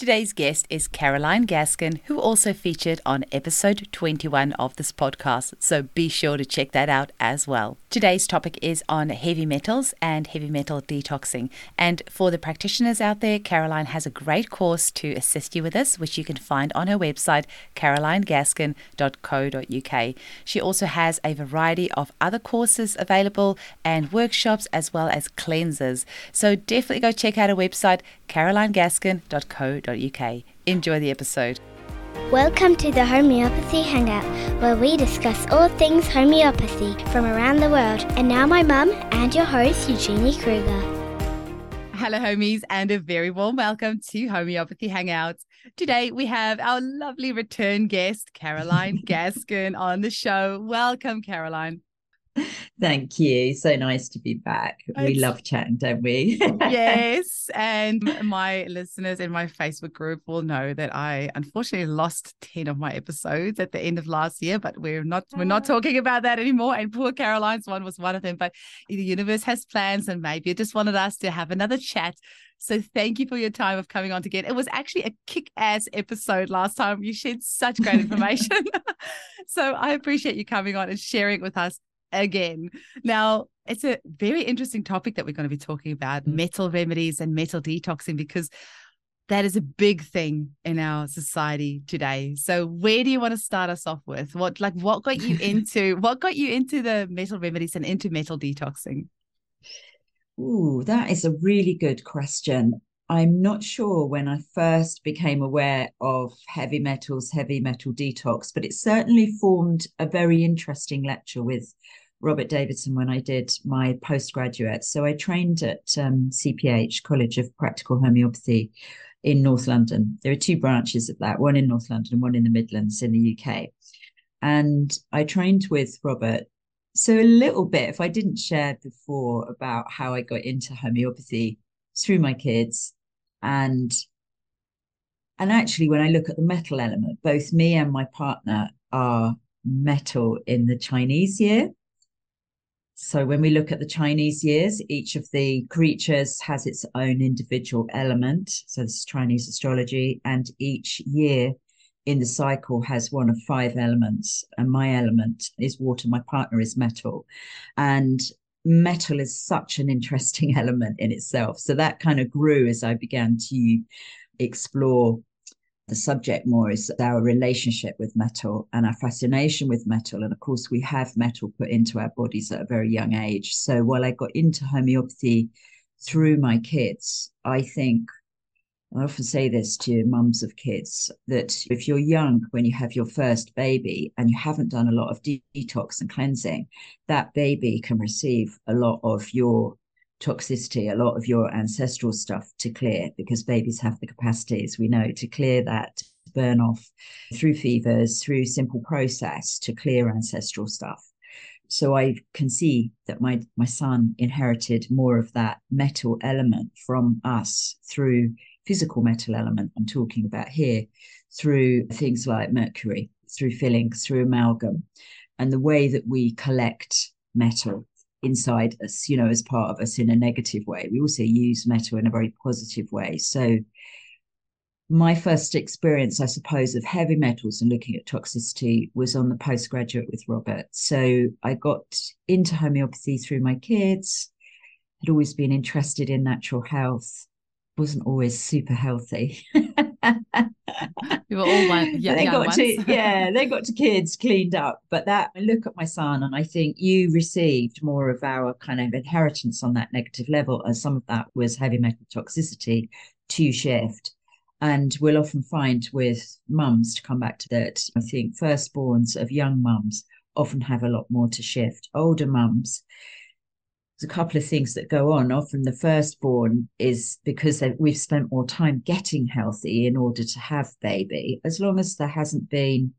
Today's guest is Caroline Gaskin, who also featured on episode 21 of this podcast, so be sure to check that out as well. Today's topic is on heavy metals and heavy metal detoxing. And for the practitioners out there, Caroline has a great course to assist you with this, which you can find on her website, carolinegaskin.co.uk. She also has a variety of other courses available and workshops as well as cleansers. So definitely go check out her website, carolinegaskin.co.uk homeopathy.co.uk. Enjoy the episode. Welcome to the Homeopathy Hangout, where we discuss all things homeopathy from around the world. And now, my mum and your host, Eugenie Kruger. Hello, homies, and a very warm welcome to Homeopathy Hangouts. Today, we have our lovely return guest, Caroline Gaskin, on the show. Welcome, Caroline. Thank you. So nice to be back. We love chatting, don't we? yes. And my listeners in my Facebook group will know that I unfortunately lost 10 of my episodes at the end of last year, but we're not we're not ah. talking about that anymore. And poor Caroline's one was one of them. But the universe has plans and maybe it just wanted us to have another chat. So thank you for your time of coming on again. It was actually a kick-ass episode last time. You shared such great information. so I appreciate you coming on and sharing it with us again. Now, it's a very interesting topic that we're going to be talking about mm. metal remedies and metal detoxing because that is a big thing in our society today. So where do you want to start us off with? What like what got you into what got you into the metal remedies and into metal detoxing? Ooh, that is a really good question. I'm not sure when I first became aware of heavy metals, heavy metal detox, but it certainly formed a very interesting lecture with Robert Davidson when I did my postgraduate. So I trained at um, CPH, College of Practical Homeopathy in North London. There are two branches of that, one in North London and one in the Midlands in the UK. And I trained with Robert. So a little bit, if I didn't share before about how I got into homeopathy through my kids and and actually when I look at the metal element, both me and my partner are metal in the Chinese year. So when we look at the Chinese years, each of the creatures has its own individual element. So this is Chinese astrology, and each year in the cycle has one of five elements. And my element is water. My partner is metal. And metal is such an interesting element in itself. So that kind of grew as I began to explore the subject more is our relationship with metal and our fascination with metal. And of course, we have metal put into our bodies at a very young age. So while I got into homeopathy through my kids, I think I often say this to mums of kids that if you're young when you have your first baby and you haven't done a lot of de- detox and cleansing, that baby can receive a lot of your toxicity, a lot of your ancestral stuff to clear because babies have the capacity, as we know, to clear that burn off through fevers, through simple process to clear ancestral stuff. So I can see that my my son inherited more of that metal element from us through physical metal element I'm talking about here, through things like mercury, through fillings, through amalgam, and the way that we collect metal inside us, you know, as part of us in a negative way. We also use metal in a very positive way. So, my first experience, I suppose, of heavy metals and looking at toxicity was on the postgraduate with Robert. So, I got into homeopathy through my kids, had always been interested in natural health, wasn't always super healthy. we were all one, yeah, they got to yeah, they got to kids cleaned up. But that I look at my son and I think you received more of our kind of inheritance on that negative level, and some of that was heavy metal toxicity to shift. And we'll often find with mums to come back to that, I think firstborns of young mums often have a lot more to shift. Older mums there's a couple of things that go on. Often the firstborn is because we've spent more time getting healthy in order to have baby. As long as there hasn't been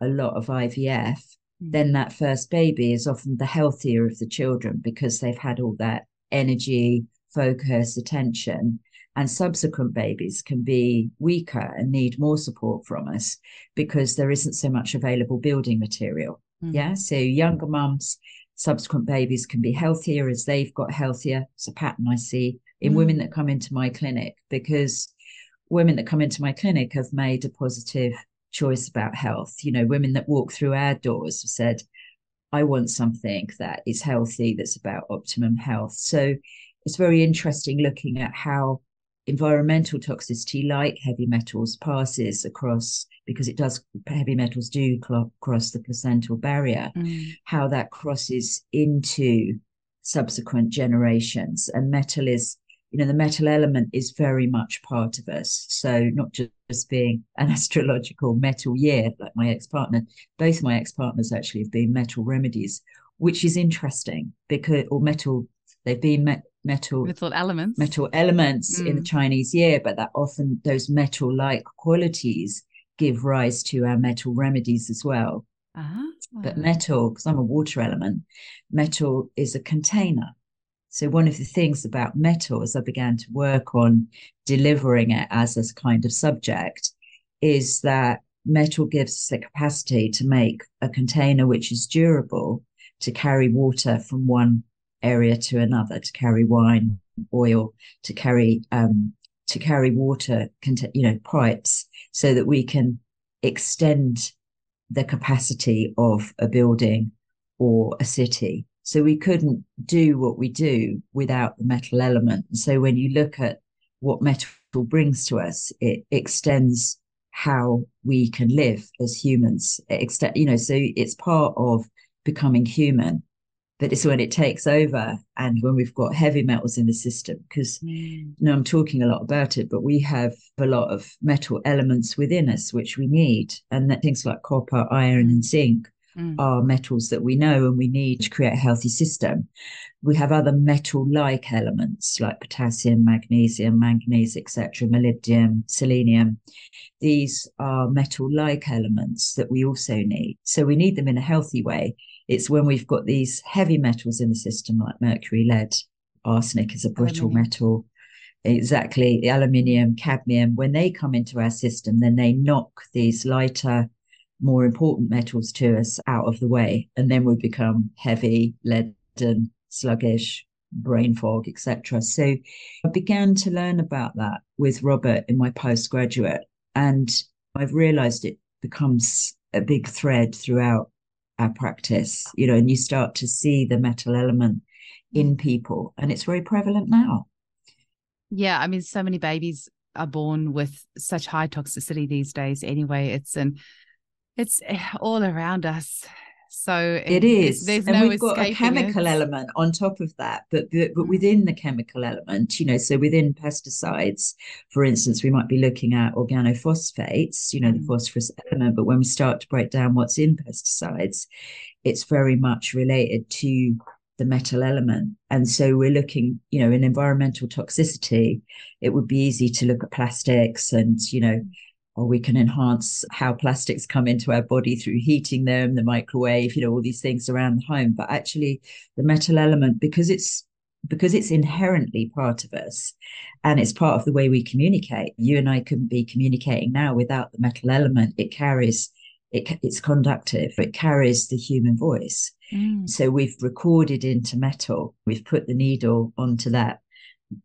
a lot of IVF, mm. then that first baby is often the healthier of the children because they've had all that energy, focus, attention. And subsequent babies can be weaker and need more support from us because there isn't so much available building material. Mm. Yeah. So younger mums subsequent babies can be healthier as they've got healthier. It's a pattern I see in mm. women that come into my clinic because women that come into my clinic have made a positive choice about health. You know, women that walk through our doors have said, I want something that is healthy, that's about optimum health. So it's very interesting looking at how environmental toxicity like heavy metals passes across because it does heavy metals do cross the placental barrier mm. how that crosses into subsequent generations and metal is you know the metal element is very much part of us so not just being an astrological metal year like my ex-partner both my ex-partners actually have been metal remedies which is interesting because or metal they've been met, metal metal elements metal elements mm. in the mm. chinese year but that often those metal like qualities give rise to our metal remedies as well uh-huh. but metal because i'm a water element metal is a container so one of the things about metal as i began to work on delivering it as a kind of subject is that metal gives us the capacity to make a container which is durable to carry water from one area to another to carry wine, oil, to carry um, to carry water, you know, pipes, so that we can extend the capacity of a building or a city. So we couldn't do what we do without the metal element. So when you look at what metal brings to us, it extends how we can live as humans. It extend, you know, so it's part of becoming human but it's when it takes over and when we've got heavy metals in the system because mm. you know i'm talking a lot about it but we have a lot of metal elements within us which we need and that things like copper iron and zinc mm. are metals that we know and we need to create a healthy system we have other metal like elements like potassium magnesium manganese etc molybdenum selenium these are metal like elements that we also need so we need them in a healthy way it's when we've got these heavy metals in the system, like mercury, lead, arsenic is a brittle aluminium. metal. Exactly, aluminium, cadmium, when they come into our system, then they knock these lighter, more important metals to us out of the way. And then we become heavy, leaden, sluggish, brain fog, etc. So I began to learn about that with Robert in my postgraduate. And I've realized it becomes a big thread throughout our practice, you know, and you start to see the metal element in mm. people. And it's very prevalent now. Yeah. I mean, so many babies are born with such high toxicity these days anyway. It's an it's eh, all around us. So it is. There's and no we've got a chemical it. element on top of that, but, but but mm. within the chemical element, you know, so within pesticides, for instance, we might be looking at organophosphates, you know, the mm. phosphorus element. But when we start to break down what's in pesticides, it's very much related to the metal element. And so we're looking, you know, in environmental toxicity, it would be easy to look at plastics and, you know, or we can enhance how plastics come into our body through heating them, the microwave, you know, all these things around the home. But actually, the metal element, because it's because it's inherently part of us and it's part of the way we communicate. You and I couldn't be communicating now without the metal element. It carries it, it's conductive. It carries the human voice. Mm. So we've recorded into metal. We've put the needle onto that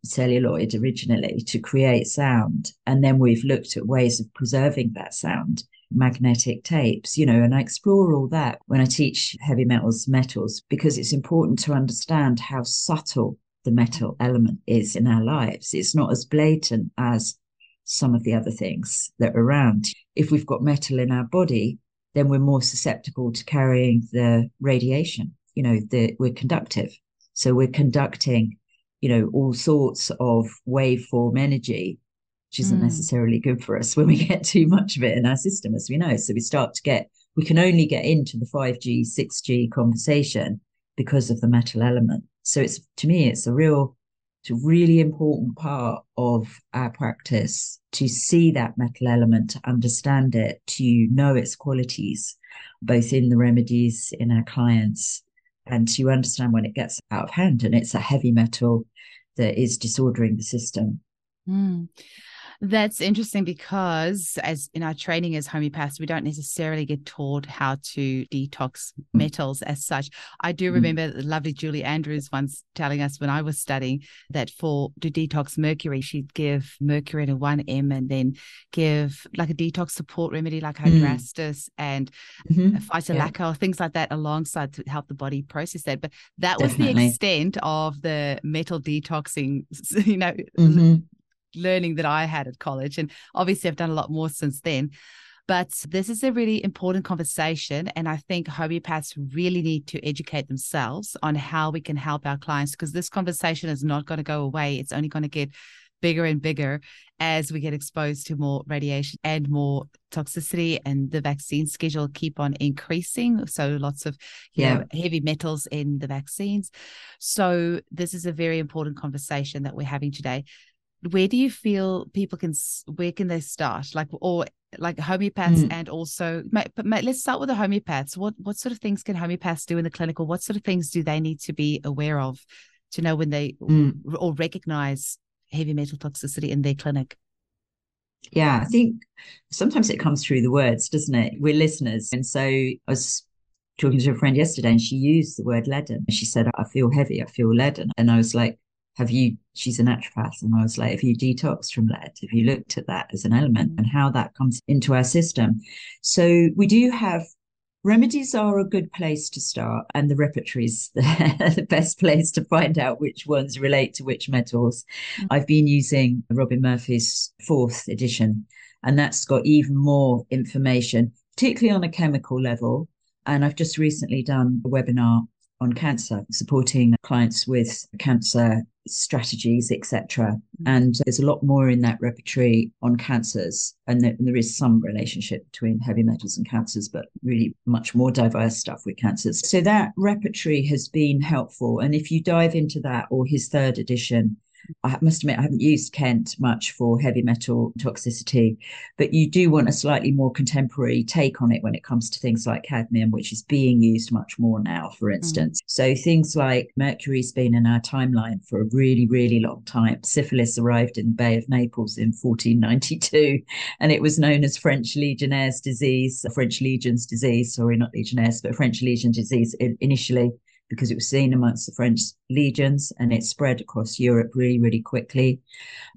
celluloid originally to create sound. And then we've looked at ways of preserving that sound, magnetic tapes, you know, and I explore all that when I teach heavy metals, metals, because it's important to understand how subtle the metal element is in our lives. It's not as blatant as some of the other things that are around. If we've got metal in our body, then we're more susceptible to carrying the radiation. You know, the, we're conductive. So we're conducting you know, all sorts of waveform energy, which isn't mm. necessarily good for us when we get too much of it in our system, as we know. So we start to get, we can only get into the 5G, 6G conversation because of the metal element. So it's, to me, it's a real, it's a really important part of our practice to see that metal element, to understand it, to know its qualities, both in the remedies in our clients and you understand when it gets out of hand and it's a heavy metal that is disordering the system. Mm. That's interesting because, as in our training as homeopaths, we don't necessarily get taught how to detox metals as such. I do Mm. remember the lovely Julie Andrews once telling us when I was studying that for to detox mercury, she'd give mercury in a 1M and then give like a detox support remedy like Mm. hydrastis and Mhm. phytolacca or things like that alongside to help the body process that. But that was the extent of the metal detoxing, you know, Mhm. Learning that I had at college. And obviously, I've done a lot more since then. But this is a really important conversation. And I think homeopaths really need to educate themselves on how we can help our clients because this conversation is not going to go away. It's only going to get bigger and bigger as we get exposed to more radiation and more toxicity and the vaccine schedule keep on increasing so lots of you Yeah. know heavy metals in the vaccines so this is a very important conversation that we're having today where do you feel people can where can they start like or like homeopaths Mm. and also but let's start with the homeopaths what what sort of things can homeopaths do in the clinic or what sort of things do they need to be aware of to know when they Mm. or recognize heavy metal toxicity in their clinic Yeah, I think sometimes it comes through the words, doesn't it? We're listeners. And so I was talking to a friend yesterday and she used the word leaden. She said, I feel heavy, I feel leaden. And I was like, have you, she's a naturopath. And I was like, have you detoxed from lead? Have you looked at that as an element and how that comes into our system? So we do have remedies are a good place to start and the repertories the best place to find out which ones relate to which metals Mm. i've been using robin murphy's fourth edition and that's got even more information particularly on a chemical level and i've just recently done a webinar on cancer supporting clients with cancer strategies etc mm. and there's a lot more in that repertory on cancers and there, there is some relationship between heavy metals and cancers but really much more diverse stuff with cancers. So that repertory has been helpful. And if you dive into that or his third edition I must admit, I haven't used Kent much for heavy metal toxicity, but you do want a slightly more contemporary take on it when it comes to things like cadmium, which is being used much more now, for instance. Mm. So things like mercury's been in our timeline for a really, really long time. Syphilis arrived in the Bay of Naples in 1492, and it was known as French Legionnaire's disease, French Legion's disease, sorry, not Legionnaire's, but French Legion disease initially because it was seen amongst the French legions and it spread across Europe really, really quickly.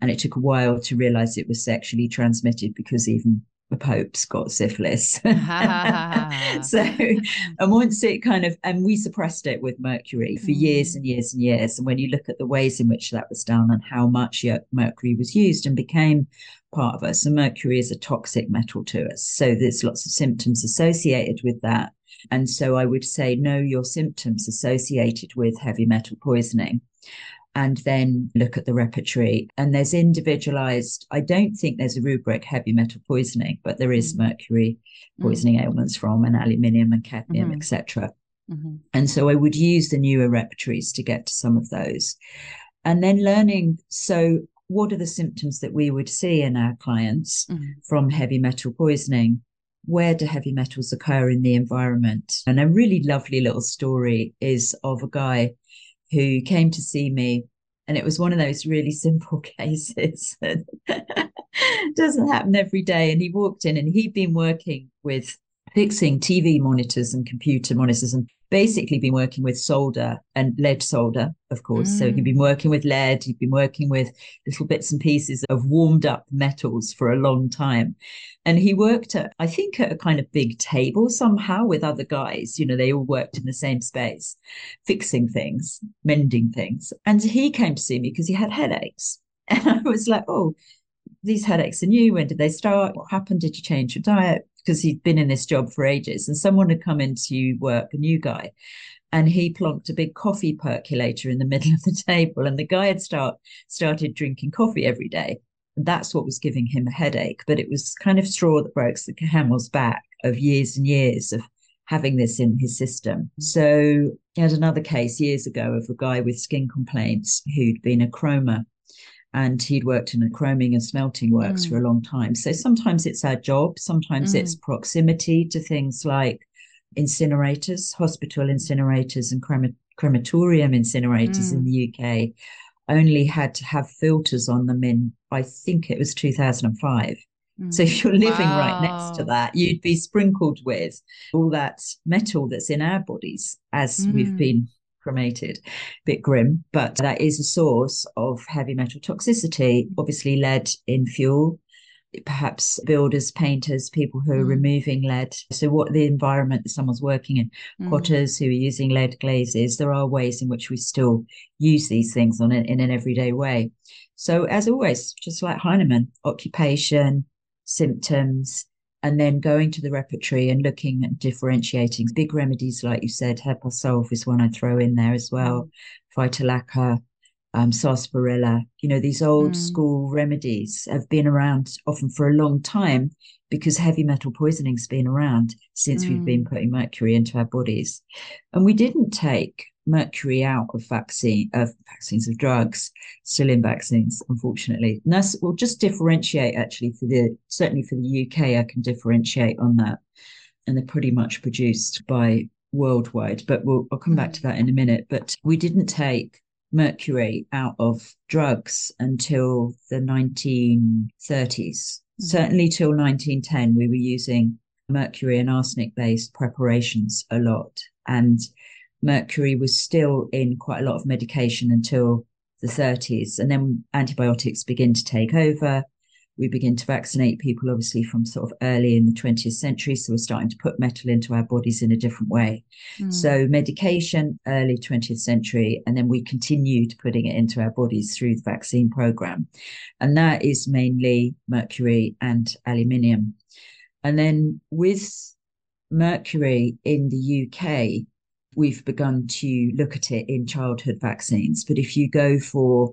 And it took a while to realize it was sexually transmitted because even the popes got syphilis. so, and once it kind of, and we suppressed it with mercury for mm. years and years and years. And when you look at the ways in which that was done and how much mercury was used and became part of us, and mercury is a toxic metal to us. So there's lots of symptoms associated with that. And so I would say, know your symptoms associated with heavy metal poisoning and then look at the repertory. And there's individualized, I don't think there's a rubric heavy metal poisoning, but there is mm-hmm. mercury poisoning mm-hmm. ailments from and aluminium and cadmium, mm-hmm. etc. And so I would use the newer repertories to get to some of those. And then learning, so what are the symptoms that we would see in our clients from heavy metal poisoning? Where do heavy metals occur in the environment? And a really lovely little story is of a guy who came to see me. And it was one of those really simple cases. doesn't happen every day. And he walked in and he'd been working with fixing TV monitors and computer monitors and basically been working with solder and lead solder, of course. Mm. So he'd been working with lead, he'd been working with little bits and pieces of warmed up metals for a long time. And he worked at, I think, at a kind of big table somehow with other guys. You know, they all worked in the same space, fixing things, mending things. And he came to see me because he had headaches. And I was like, oh, these headaches are new. When did they start? What happened? Did you change your diet? Because he'd been in this job for ages. And someone had come into work, a new guy, and he plonked a big coffee percolator in the middle of the table. And the guy had start started drinking coffee every day. And that's what was giving him a headache. But it was kind of straw that broke the camel's back of years and years of having this in his system. So he had another case years ago of a guy with skin complaints who'd been a chromer and he'd worked in a chroming and smelting works mm. for a long time. So sometimes it's our job, sometimes mm. it's proximity to things like incinerators, hospital incinerators, and crema- crematorium incinerators mm. in the UK only had to have filters on them in, I think it was 2005. Mm. So if you're living wow. right next to that, you'd be sprinkled with all that metal that's in our bodies as mm. we've been cremated. Bit grim, but that is a source of heavy metal toxicity. Obviously, lead in fuel perhaps builders, painters, people who are mm. removing lead. So, what the environment that someone's working in, mm. potters who are using lead glazes, there are ways in which we still use these things on an, in an everyday way. So, as always, just like Hahnemann, occupation, symptoms, and then going to the repertory and looking and differentiating big remedies, like you said, Hepar sulph is one I throw in there as well, mm. Phytolacca, um, sarsaparilla, you know, these old mm. school remedies have been around often for a long time because heavy metal poisoning's been around since mm. we've been mm. putting mercury into our bodies. And we didn't take mercury out of vaccine of vaccines of drugs, still in vaccines, unfortunately. And that's we'll just differentiate actually for the certainly for the UK, I can differentiate on that. And they're pretty much produced by worldwide, but we'll I'll come back to that in a minute. But we didn't take mercury out of drugs until the 1930s. Mm-hmm. Certainly till 1910, we were using mercury and arsenic based preparations a lot. And mercury was still in quite a lot of medication until the 30s. And then antibiotics begin to take over we begin to vaccinate people obviously from sort of early in the 20th century so we're starting to put metal into our bodies in a different way mm. so medication early 20th century and then we continued putting it into our bodies through the vaccine program and that is mainly mercury and aluminium and then with mercury in the UK we've begun to look at it in childhood vaccines but if you go for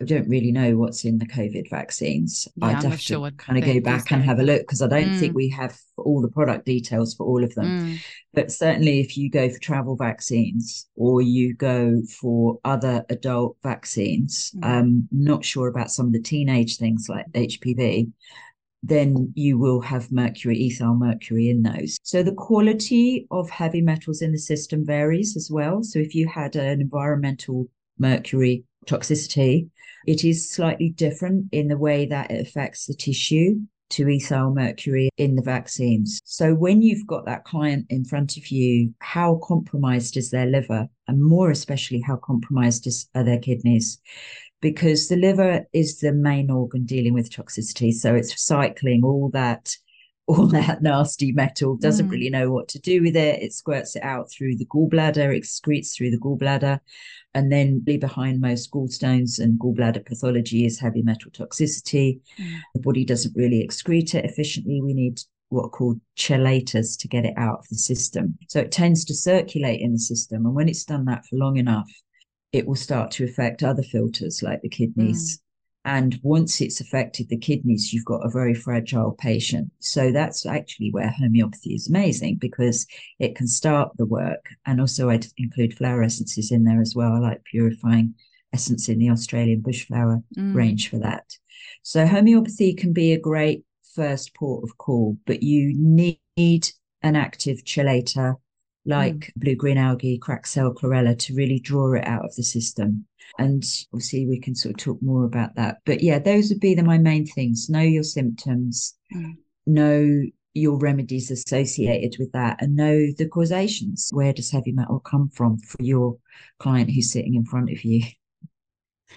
I don't really know what's in the COVID vaccines. Yeah, I'd have to sure kind of go back and have a look because I don't mm. think we have all the product details for all of them. Mm. But certainly, if you go for travel vaccines or you go for other adult vaccines, mm. um, not sure about some of the teenage things like HPV, then you will have mercury, ethyl mercury in those. So the quality of heavy metals in the system varies as well. So if you had an environmental mercury toxicity, it is slightly different in the way that it affects the tissue to ethyl mercury in the vaccines. So when you've got that client in front of you, how compromised is their liver? And more especially, how compromised is, are their kidneys? Because the liver is the main organ dealing with toxicity. So it's recycling all that all that nasty metal, doesn't mm. really know what to do with it. It squirts it out through the gallbladder, excretes through the gallbladder. And then leave behind most gallstones and gallbladder pathology is heavy metal toxicity. Mm. The body doesn't really excrete it efficiently. We need what are called chelators to get it out of the system. So it tends to circulate in the system. And when it's done that for long enough, it will start to affect other filters like the kidneys. Mm. And once it's affected the kidneys, you've got a very fragile patient. So that's actually where homeopathy is amazing because it can start the work. And also, I'd include flower essences in there as well. I like purifying essence in the Australian bushflower mm. range for that. So, homeopathy can be a great first port of call, but you need an active chelator like mm. blue green algae, cracked cell, chlorella to really draw it out of the system. And obviously, we can sort of talk more about that. But yeah, those would be the, my main things know your symptoms, mm. know your remedies associated with that, and know the causations. Where does heavy metal come from for your client who's sitting in front of you?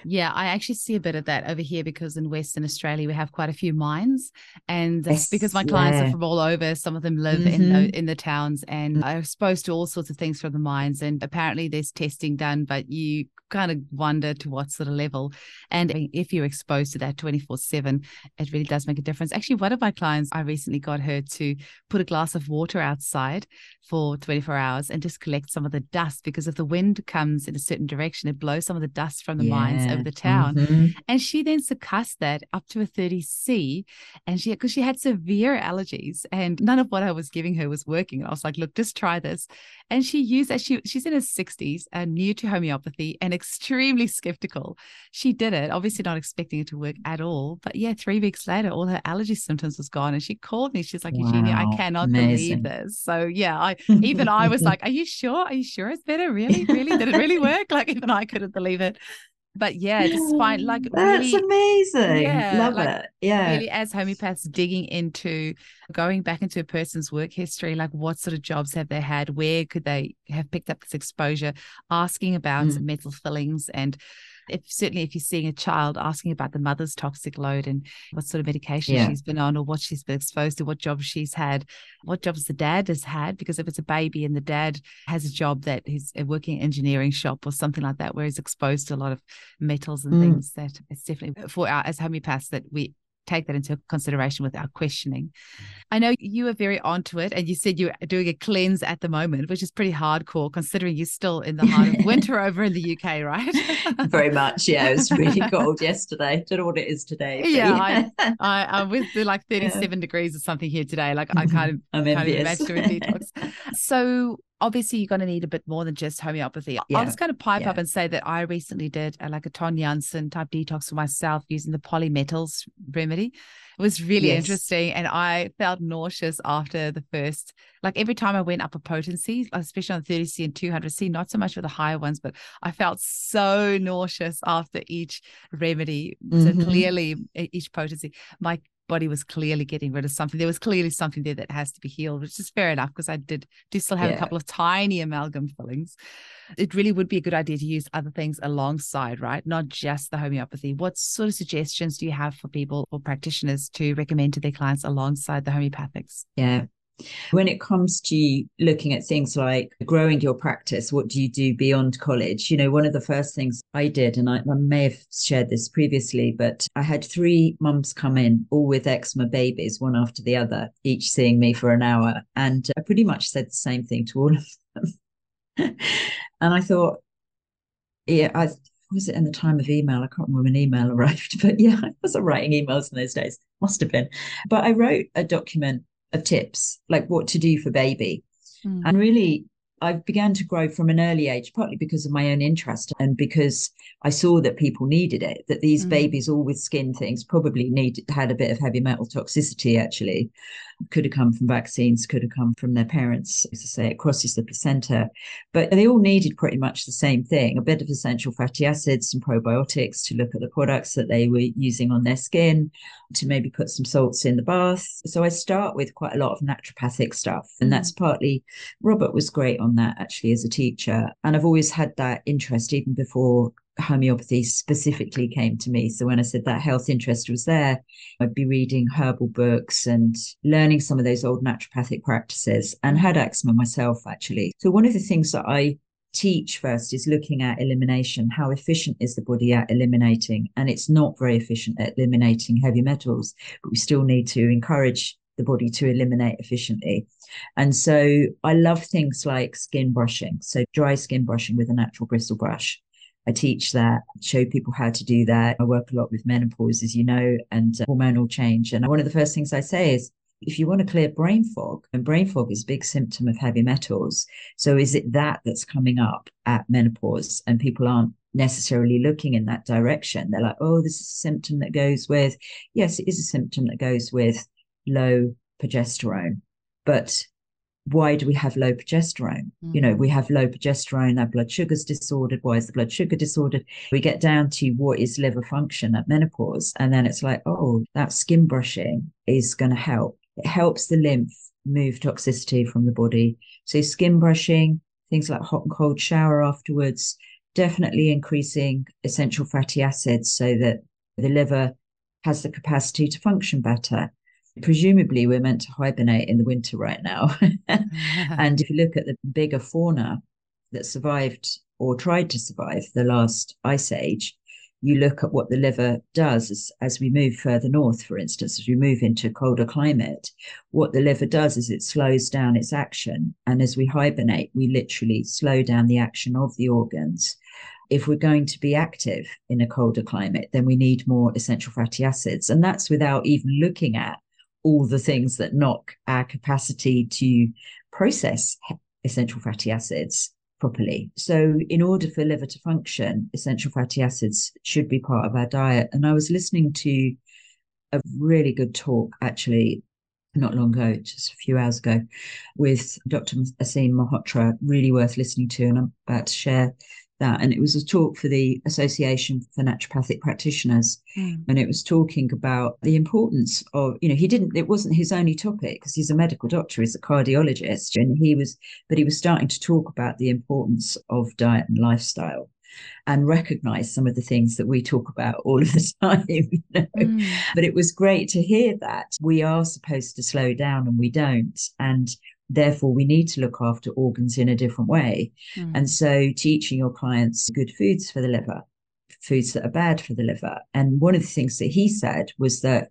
Yeah, I actually see a bit of that over here because in Western Australia we have quite a few mines, and yes, because my clients yeah. are from all over, some of them live mm-hmm. in the mm-hmm. in the towns, and are exposed to all sorts of things from the mines. And apparently there's testing done, but you kind of wonder to what sort of level. And if you're exposed to that 24 7, it really does make a difference. Actually, one of my clients, I recently got her to put a glass of water outside for 24 hours and just collect some of the dust because if the wind comes in a certain direction, it blows some of the dust from the yeah. mines over the town. Mm-hmm. And she then succussed that up to a 30 C. And she, because she had severe allergies and none of what I was giving her was working. And I was like, look, just try this. And she used that. She, she's in her 60s and new to homeopathy and extremely skeptical. She did it, obviously not expecting it to work at all. But yeah, three weeks later, all her allergy symptoms was gone. And she called me. She's like, wow, Eugenia, I cannot amazing. believe this. So yeah, I even I was like, Are you sure? Are you sure it's better? Really? Really? Did it really work? Like even I couldn't believe it. But yeah, find like that's really, amazing. Yeah, Love like, it. Yeah. Really, as homeopaths, digging into going back into a person's work history, like what sort of jobs have they had? Where could they have picked up this exposure? Asking about Mm. metal fillings and if certainly if you're seeing a child asking about the mother's toxic load and what sort of medication Yeah. she's been on or what she's been exposed to, what jobs she's had, what jobs the dad has had. Because if it's a baby and the dad has a job that he's working engineering shop or something like that, where he's exposed to a lot of metals and Mm. things, that it's definitely for our as homeopaths that we take that into consideration with our questioning. Mm. I know you are very onto it, and you said you're doing a cleanse at the moment, which is pretty hardcore considering you're still in the heart of winter over in the UK, right? Very much. Yeah. It was really cold yesterday. Don't know what it is today. Yeah, yeah. I, I was like 37 degrees or something here today. Like I mm-hmm. can't, I'm can't envious. imagine doing detox. So obviously you're going to need a bit more than just homeopathy. I'll Yeah, just kind of pipe yeah. up and say that I recently did a, like a Ton Jansen type detox for myself using the polymetals remedy. It was really Yes. interesting. And I felt nauseous after the first, like every time I went up a potency, especially on 30C and 200C, not so much for the higher ones, but I felt so nauseous after each remedy. So Mhm. clearly each potency, my body was clearly getting rid of something. There was clearly something there that has to be healed, which is fair enough because I did do still have a couple of tiny amalgam fillings. It really would be a good idea to use other things alongside, right? Not just the homeopathy. What sort of suggestions do you have for people or practitioners to recommend to their clients alongside the homeopathics? Yeah. When it comes to looking at things like growing your practice, what do you do beyond college? You know, one of the first things I did, and I, I may have shared this previously, but I had three mums come in, all with eczema babies, one after the other, each seeing me for an hour. And I pretty much said the same thing to all of them. and I thought, yeah, I was it in the time of email? I can't remember when email arrived, but yeah, I wasn't writing emails in those days. Must have been. But I wrote a document of tips, like what to do for baby. Mm. And really, I began to grow from an early age, partly because of my own interest and because I saw that people needed it, that these Mm. babies, all with skin things, probably needed had a bit of heavy metal toxicity actually. Could have come from vaccines, could have come from their parents, as I say, it crosses the placenta. But they all needed pretty much the same thing a bit of essential fatty acids, some probiotics to look at the products that they were using on their skin, to maybe put some salts in the bath. So I start with quite a lot of naturopathic stuff. And Mm. that's partly Robert was great on that actually as a teacher. And I've always had that interest even before homeopathy specifically came to me. So when I said that health interest was there, I'd be reading herbal books and learning some of those old naturopathic practices and had eczema myself actually. So one of the things that I teach first is looking at elimination. How efficient is the body at eliminating? And it's not very efficient at eliminating heavy metals, but we still need to encourage the body to eliminate efficiently. And so I love things like skin brushing. So dry skin brushing with a natural bristle brush. I teach that, show people how to do that. I work a lot with menopause, as you know, and uh, hormonal change. And one of the first things I say is, if you want to clear brain fog, and brain fog is a big symptom of heavy metals. So is it that that's coming up at menopause and people aren't necessarily looking in that direction? They're like, oh, this is a symptom that goes with, yes, it is a symptom that goes with low progesterone. But why do we have low progesterone? You know, we mm. have low progesterone, our blood sugar's disordered. Why is the blood sugar disordered? We get down to what is liver function at menopause. And then it's like, oh, that skin brushing is going to help. It helps the lymph move toxicity from the body. So skin brushing, things like hot and cold shower afterwards, definitely increasing essential fatty acids so that the liver has the capacity to function better. Presumably, we're meant to hibernate in the winter right now. Mm-hmm. and if you look at the bigger fauna that survived or tried to survive the last ice age, you look at what the liver does as, as we move further north, for instance, as we move into colder climate, what the liver does is it slows down its action. And as we hibernate, we literally slow down the action of the organs. If we're going to be active in a colder climate, then we need more essential fatty acids. And that's without even looking at all the things that knock our capacity to process essential fatty acids properly. So, in order for liver to function, essential fatty acids should be part of our diet. And I was listening to a really good talk actually not long ago, just a few hours ago, with Dr. Aseem Malhotra, really worth listening to. And I'm about to share that. And it was a talk for the Association for Naturopathic Practitioners. Mm. And it was talking about the importance of, you know, he didn't, it wasn't his only topic because he's a medical doctor, he's a cardiologist. And he was, but he was starting to talk about the importance of diet and lifestyle and recognize some of the things that we talk about all of the time. You know? mm. But it was great to hear that we are supposed to slow down and we don't. And therefore we need to look after organs in a different way. Mm. And so teaching your clients good foods for the liver, foods that are bad for the liver. And one of the things that he said was that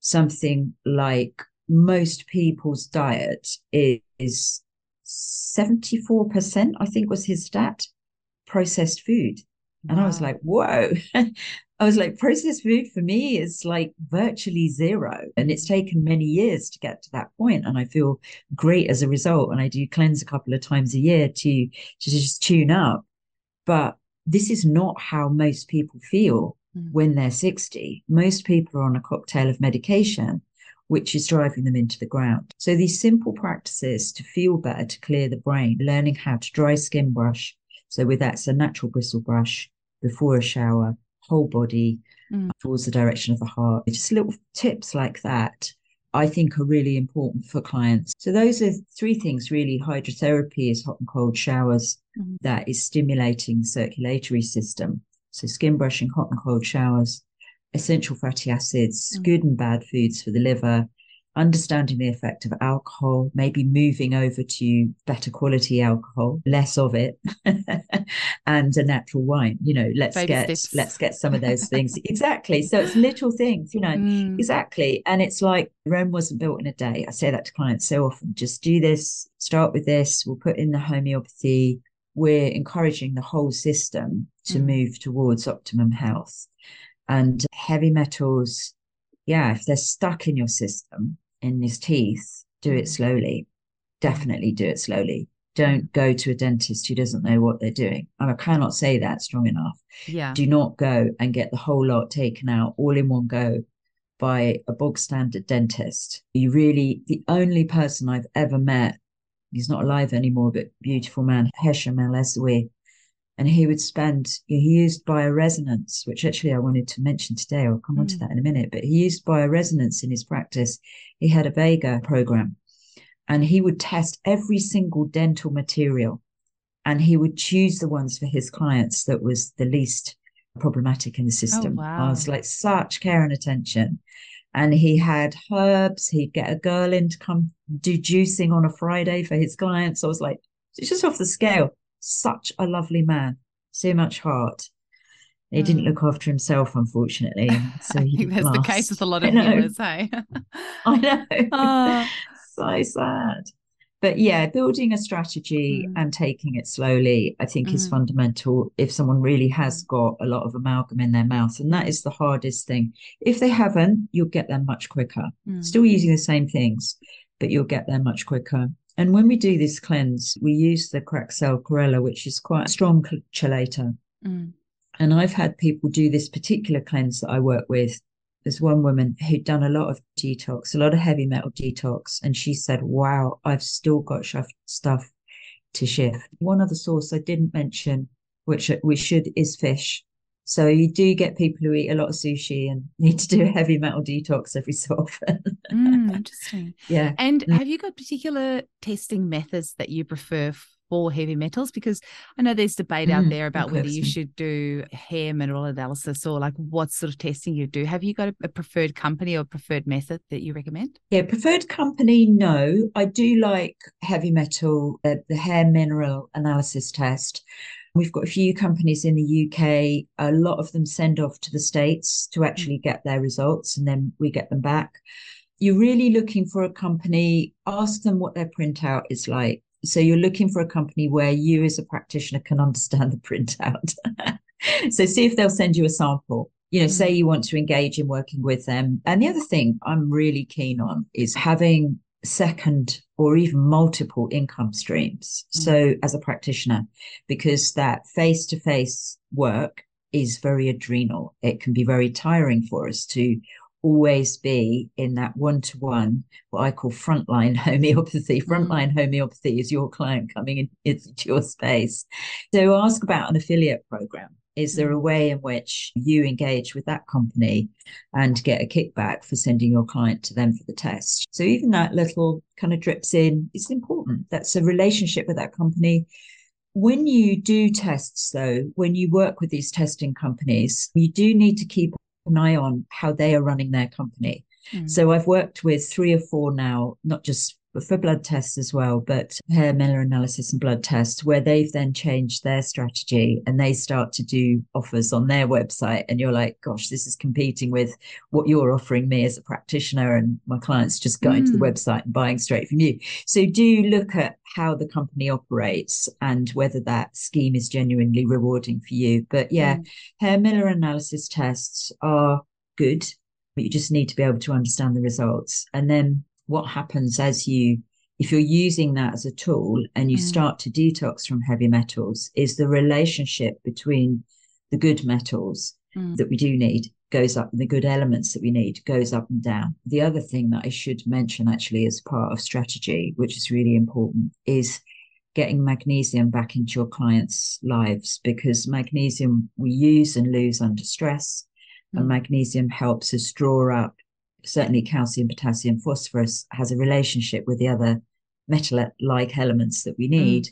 something like most people's diet is 74%, I think was his stat, processed food. And wow. I was like, whoa. I was like, processed food for me is like virtually zero. And it's taken many years to get to that point. And I feel great as a result. And I do cleanse a couple of times a year to, to just tune up. But this is not how most people feel mm. when they're 60. Most people are on a cocktail of medication, which is driving them into the ground. So these simple practices to feel better, to clear the brain, learning how to dry skin brush. So with that's a natural bristle brush before a shower, whole body mm. towards the direction of the heart. Just little tips like that. I think are really important for clients. So those are three things really. Hydrotherapy is hot and cold showers mm that is stimulating the circulatory system. So skin brushing, hot and cold showers, essential fatty acids, mm good and bad foods for the liver, understanding the effect of alcohol, maybe moving over to better quality alcohol, less of it, and a natural wine. You know, let's Baby get let's get some of those things. exactly. So it's little things, you know, mm. exactly. And it's like Rome wasn't built in a day. I say that to clients so often. Just do this, start with this, we'll put in the homeopathy. We're encouraging the whole system to mm. move towards optimum health. And heavy metals, yeah, if they're stuck in your system, in his teeth, do it mm. slowly. Definitely do it slowly. Don't go to a dentist who doesn't know what they're doing. And I cannot say that strong enough. Yeah. Do not go and get the whole lot taken out all in one go by a bog standard dentist. You really, the only person I've ever met, he's not alive anymore, but beautiful man, Hesham El Esawi, and he would spend he used bioresonance which actually i wanted to mention today. I'll come mm. on to that in a minute but he used bioresonance in his practice. He had a vega program and he would test every single dental material and he would choose the ones for his clients that was the least problematic in the oh, system. Oh, wow. i was like such care and attention. And he had herbs. He'd get a girl in to come do juicing on a friday for his clients. I was like it's just off the scale such a lovely man, so much heart. He mm. didn't look after himself, unfortunately. So I think that's last. the case with a lot of healers, hey? I know. Oh. so sad. But yeah, building a strategy mm. and taking it slowly, I think, mm. is fundamental if someone really has got a lot of amalgam in their mouth. And that is the hardest thing. If they haven't, you'll get them much quicker. Mm. Still using the same things, but you'll get there much quicker. And when we do this cleanse, we use the cracked cell chlorella, which is quite a strong chelator. Mm. And I've had people do this particular cleanse that I work with. There's one woman who'd done a lot of detox, a lot of heavy metal detox. And she said, wow, I've still got stuff to shift. One other source I didn't mention, which we should, is fish. So you do get people who eat a lot of sushi and need to do a heavy metal detox every so often. mm, interesting. Yeah. And mm. have you got particular testing methods that you prefer for heavy metals? Because I know there's debate mm, out there about whether you should do hair mineral analysis or like what sort of testing you do. Have you got a, a preferred company or preferred method that you recommend? Yeah, preferred company, no. I do like heavy metal, uh, the hair mineral analysis test. We've got a few companies in the UK. A lot of them send off to the States to actually get their results and then we get them back. You're really looking for a company, ask them what their printout is like. So you're looking for a company where you as a practitioner can understand the printout. so see if they'll send you a sample. You know, mm-hmm. say you want to engage in working with them. And the other thing I'm really keen on is having second or even multiple income streams. Mm. So as a practitioner, because that face to face work is very adrenal. It can be very tiring for us to always be in that one to one, what I call frontline homeopathy. Mm. Frontline homeopathy is your client coming in, into your space. So ask about an affiliate program. Is there a mm. way in which you engage with that company and get a kickback for sending your client to them for the test? So even that little kind of drips in is important. That's a relationship with that company. When you do tests, though, when you work with these testing companies, you do need to keep an eye on how they are running their company. Mm. So I've worked with three or four now, not just for blood tests as well, but hair mineral analysis and blood tests, where they've then changed their strategy and they start to do offers on their website. And you're like, gosh, this is competing with what you're offering me as a practitioner. And my clients just going mm. to the hmm. website and buying straight from you. So do look at how the company operates and whether that scheme is genuinely rewarding for you. But yeah, mm. hair mineral analysis tests are good but you just need to be able to understand the results. And then what happens as you if you're using that as a tool and you mm. start to detox from heavy metals is the relationship between the good metals mm. that we do need goes up and the good elements that we need goes up and down the other thing that i should mention actually as part of strategy which is really important is getting magnesium back into your clients lives because magnesium we use and lose under stress mm. and magnesium helps us draw up certainly calcium, potassium, phosphorus has a relationship with the other metal-like elements that we mm. need. Mm.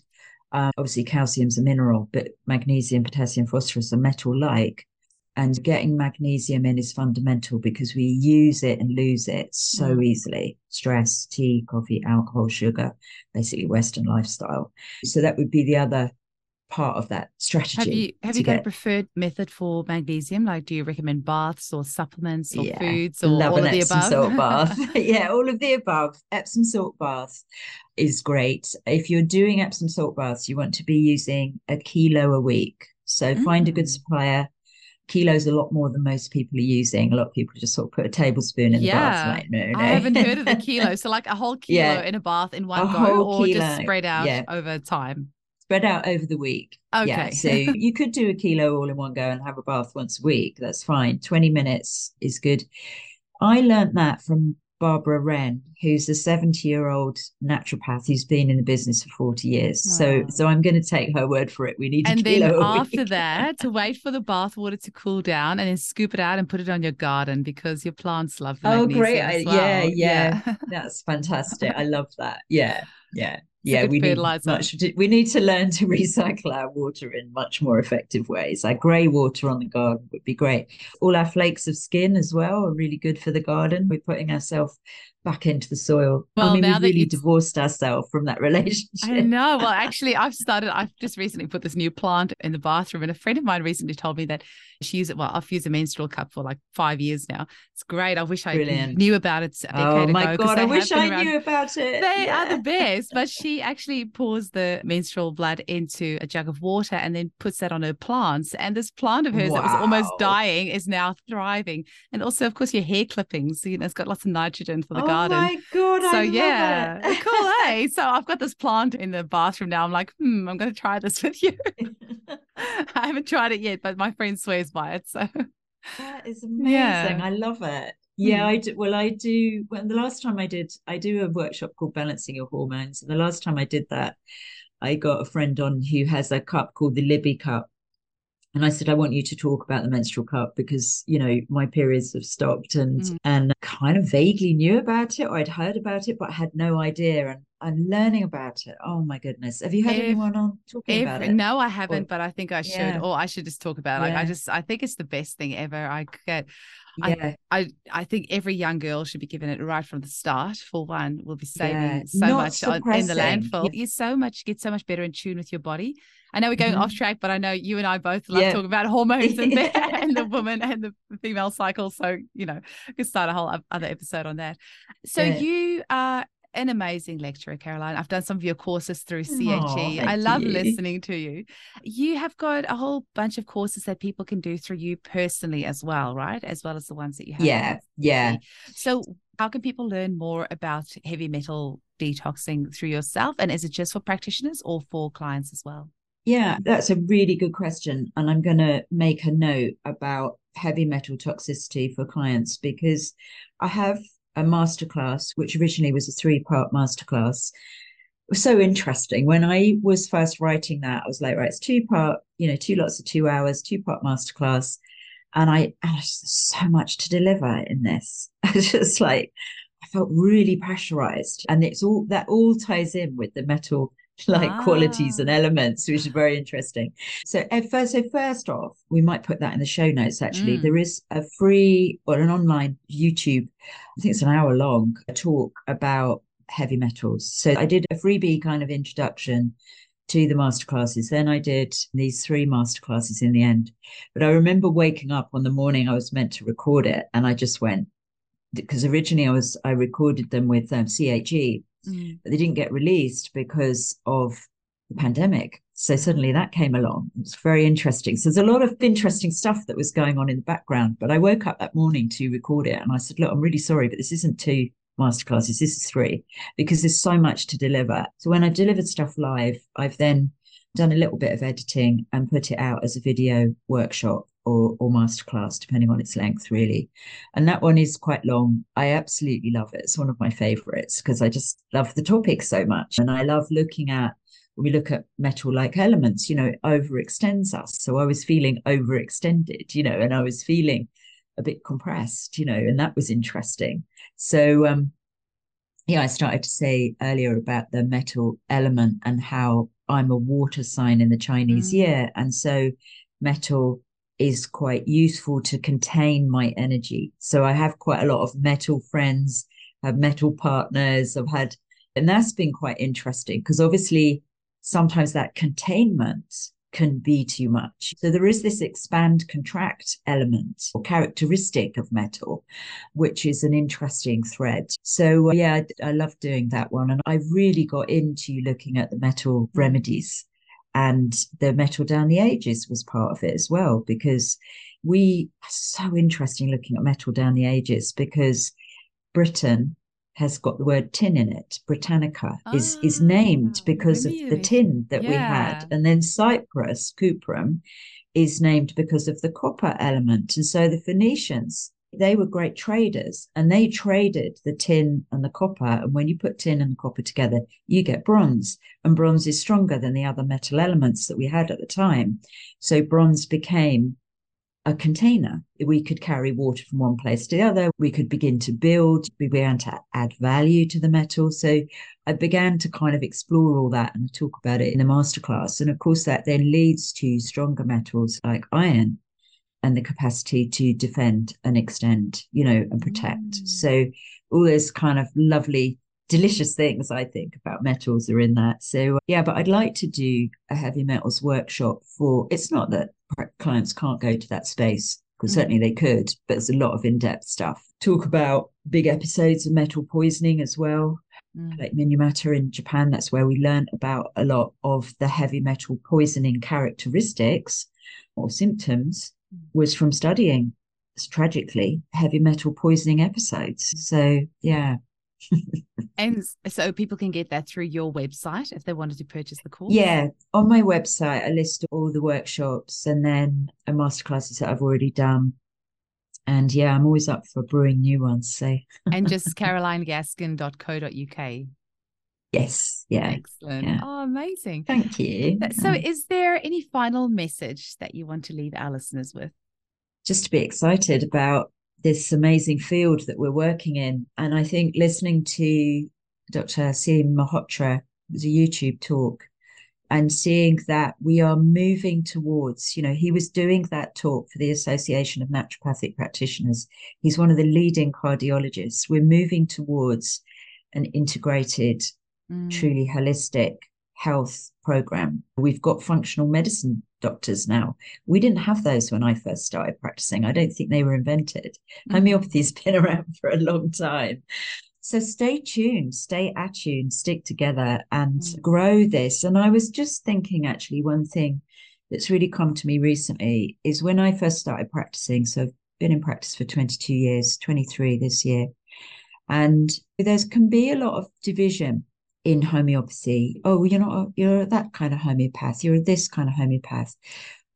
Um, obviously, calcium's a mineral, but magnesium, potassium, phosphorus are metal-like. And getting magnesium in is fundamental because we use it and lose it so mm. easily. Stress, tea, coffee, alcohol, sugar, basically Western lifestyle. So that would be the other part of that strategy. Have you have you got a preferred method for magnesium? Like, do you recommend baths or supplements or yeah. foods or all an of the Epsom above? salt bath. yeah, all of the above. Epsom salt bath is great. If you're doing Epsom salt baths, you want to be using a kilo a week. So mm. find a good mm. supplier. Kilos a lot more than most people are using. A lot of people just sort of put a tablespoon in yeah. the bath. Like, no, no. I haven't heard of the kilo. So like a whole kilo yeah. in a bath in one a go, or kilo. just spread out over time spread out over the week. Okay. Yeah. So you could do a kilo all in one go and have a bath once a week. That's fine. 20 minutes is good. I learned that from Barbara Wren, who's a 70 year old naturopath who's been in the business for 40 years. Wow. So so I'm going to take her word for it. We need to. And then after that, to wait for the bath water to cool down and then scoop it out and put it on your garden because your plants love the Oh, great. Well. yeah, yeah, yeah. That's fantastic. I love that. Yeah. Yeah yeah, we need much. We need to learn to recycle our water in much more effective ways. Like grey water on the garden would be great. All our flakes of skin as well are really good for the garden. We're putting ourselves back into the soil. Well, I mean, we really divorced ourselves from that relationship. I know. Well, actually, I've started. I've just recently put this new plant in the bathroom, and a friend of mine recently told me that she used it. Well, I've used a menstrual cup for like five years now. It's great. I wish I Brilliant. knew about it. oh my ago, god! I wish I around. knew about it. They yeah. are the best. But she actually pours the menstrual blood into a jug of water and then puts that on her plants. And this plant of hers wow. that was almost dying is now thriving. And also, of course, your hair clippings. You know, it's got lots of nitrogen for the oh garden. Oh my god! So I yeah, cool. Hey, so I've got this plant in the bathroom now. I'm like, hmm, I'm going to try this with you. I haven't tried it yet, but my friend swears by it. So that is amazing. Yeah. I love it. Yeah, mm. I do. Well, I do. When the last time I did, I do a workshop called Balancing Your Hormones. And the last time I did that, I got a friend on who has a cup called the Libby Cup. And I said, I want you to talk about the menstrual cup because, you know, my periods have stopped and mm. and kind of vaguely knew about it or I'd heard about it, but I had no idea. And I'm learning about it. Oh my goodness. Have you had if, anyone on talking if, about it? No, I haven't, or, but I think I should. Yeah. Or I should just talk about it. Like yeah. I just I think it's the best thing ever. I get yeah. I, I, I think every young girl should be given it right from the start. For one, will be saving yeah. so Not much on, in the landfill. You so much get so much better in tune with your body. I know we're going mm-hmm. off track, but I know you and I both love yeah. talking about hormones and, the, and the woman and the female cycle. So, you know, we could start a whole other episode on that. So yeah. you are an amazing lecturer, Caroline. I've done some of your courses through CHE. Oh, I love you. listening to you. You have got a whole bunch of courses that people can do through you personally as well, right? As well as the ones that you have. Yeah. Yeah. So how can people learn more about heavy metal detoxing through yourself? And is it just for practitioners or for clients as well? Yeah, that's a really good question. And I'm going to make a note about heavy metal toxicity for clients because I have a masterclass, which originally was a three part masterclass. It was so interesting. When I was first writing that, I was like, right, it's two part, you know, two lots of two hours, two part masterclass. And I, and so much to deliver in this. I just like, I felt really pressurized. And it's all that all ties in with the metal like ah. qualities and elements, which is very interesting. So first, so first off, we might put that in the show notes. Actually, mm. there is a free or an online YouTube, I think it's an hour long talk about heavy metals. So I did a freebie kind of introduction to the masterclasses. Then I did these three masterclasses in the end. But I remember waking up on the morning I was meant to record it, and I just went because originally I was I recorded them with um, CHE, mm. but they didn't get released because of the pandemic. So suddenly that came along. It was very interesting. So there's a lot of interesting stuff that was going on in the background. But I woke up that morning to record it and I said, Look, I'm really sorry, but this isn't two masterclasses. This is three because there's so much to deliver. So when I delivered stuff live, I've then done a little bit of editing and put it out as a video workshop or, or masterclass, depending on its length, really. And that one is quite long. I absolutely love it. It's one of my favorites because I just love the topic so much. And I love looking at, when we look at metal like elements, you know, it overextends us. So I was feeling overextended, you know, and I was feeling a bit compressed, you know, and that was interesting. So, um, yeah, I started to say earlier about the metal element and how I'm a water sign in the Chinese mm. year. And so metal is quite useful to contain my energy. So I have quite a lot of metal friends, have metal partners, I've had, and that's been quite interesting because obviously sometimes that containment can be too much. So there is this expand contract element or characteristic of metal, which is an interesting thread. So uh, yeah, I, I love doing that one. And I really got into looking at the metal remedies and the metal down the ages was part of it as well because we are so interesting looking at metal down the ages because britain has got the word tin in it britannica is is named ah, because really? of the tin that yeah. we had and then cyprus cuprum is named because of the copper element and so the phoenicians they were great traders and they traded the tin and the copper. And when you put tin and copper together, you get bronze. And bronze is stronger than the other metal elements that we had at the time. So bronze became a container. We could carry water from one place to the other. We could begin to build. We began to add value to the metal. So I began to kind of explore all that and talk about it in the masterclass. And of course, that then leads to stronger metals like iron and the capacity to defend and extend, you know, and protect. Mm. So all those kind of lovely, delicious things I think about metals are in that. So yeah, but I'd like to do a heavy metals workshop for. It's not that clients can't go to that space because mm. certainly they could, but there's a lot of in-depth stuff. Talk about big episodes of metal poisoning as well. Mm. Like Minamata in Japan, that's where we learned about a lot of the heavy metal poisoning characteristics or symptoms was from studying tragically heavy metal poisoning episodes. So yeah. and so people can get that through your website if they wanted to purchase the course. Yeah, on my website, I list all the workshops and then a masterclasses that I've already done. And yeah, I'm always up for brewing new ones. So and just carolinegaskin.co.uk. Yes. Yeah. Excellent. Yeah. Oh, amazing. Thank you. So, is there any final message that you want to leave our listeners with? Just to be excited about this amazing field that we're working in. And I think listening to Dr. Aseem Malhotra, was a YouTube talk, and seeing that we are moving towards, you know, he was doing that talk for the Association of Naturopathic Practitioners. He's one of the leading cardiologists. We're moving towards an integrated mm. truly holistic health program. We've got functional medicine doctors now. We didn't have those when I first started practicing. I don't think they were invented. Mm. Homeopathy's been around for a long time. So stay tuned, stay attuned, stick together and mm. grow this. And I was just thinking actually, one thing that's really come to me recently is when I first started practicing. So I've been in practice for 22 years, 23 this year. And there can be a lot of division in homeopathy. Oh, you're not, you're that kind of homeopath, you're this kind of homeopath.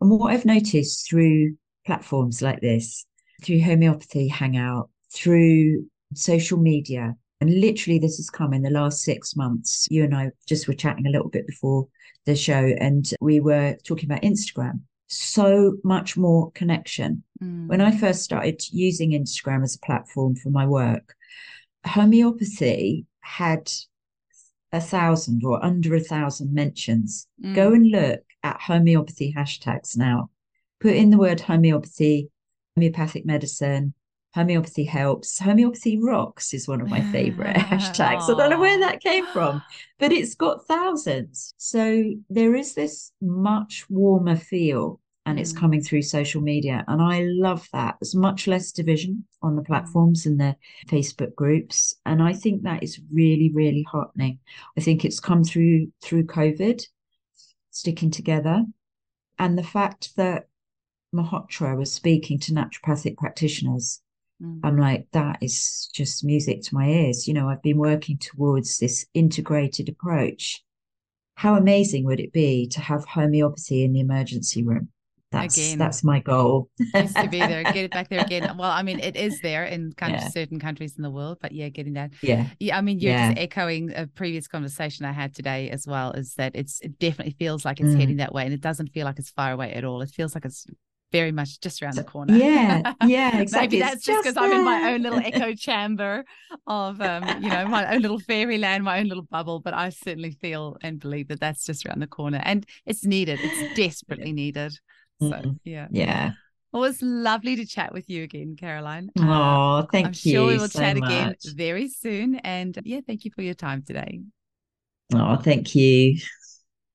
And what I've noticed through platforms like this, through homeopathy hangout, through social media, and literally this has come in the last six months. You and I just were chatting a little bit before the show, and we were talking about Instagram. So much more connection. Mm. When I first started using Instagram as a platform for my work, homeopathy had a thousand or under a thousand mentions. Mm. Go and look at homeopathy hashtags now. Put in the word homeopathy, homeopathic medicine, homeopathy helps. Homeopathy rocks is one of my favorite hashtags. I don't know where that came from, but it's got thousands. So there is this much warmer feel and it's mm. coming through social media. And I love that. There's much less division on the mm. platforms and the Facebook groups. And I think that is really, really heartening. I think it's come through through COVID, sticking together. And the fact that Malhotra was speaking to naturopathic practitioners. Mm. I'm like, that is just music to my ears. You know, I've been working towards this integrated approach. How amazing would it be to have homeopathy in the emergency room? That's again, that's my goal. to be there, get it back there again. Well, I mean, it is there in yeah. certain countries in the world, but yeah, getting that. Yeah, yeah. I mean, you're yeah. just echoing a previous conversation I had today as well. Is that it's it definitely feels like it's mm. heading that way, and it doesn't feel like it's far away at all. It feels like it's very much just around the corner. Yeah, yeah, exactly. Maybe that's just because I'm in my own little echo chamber of, um, you know, my own little fairyland, my own little bubble. But I certainly feel and believe that that's just around the corner, and it's needed. It's desperately needed. So yeah. Yeah. Well, it was lovely to chat with you again, Caroline. Oh, thank I'm you. I'm sure we will so chat much. again very soon. And yeah, thank you for your time today. Oh, thank you.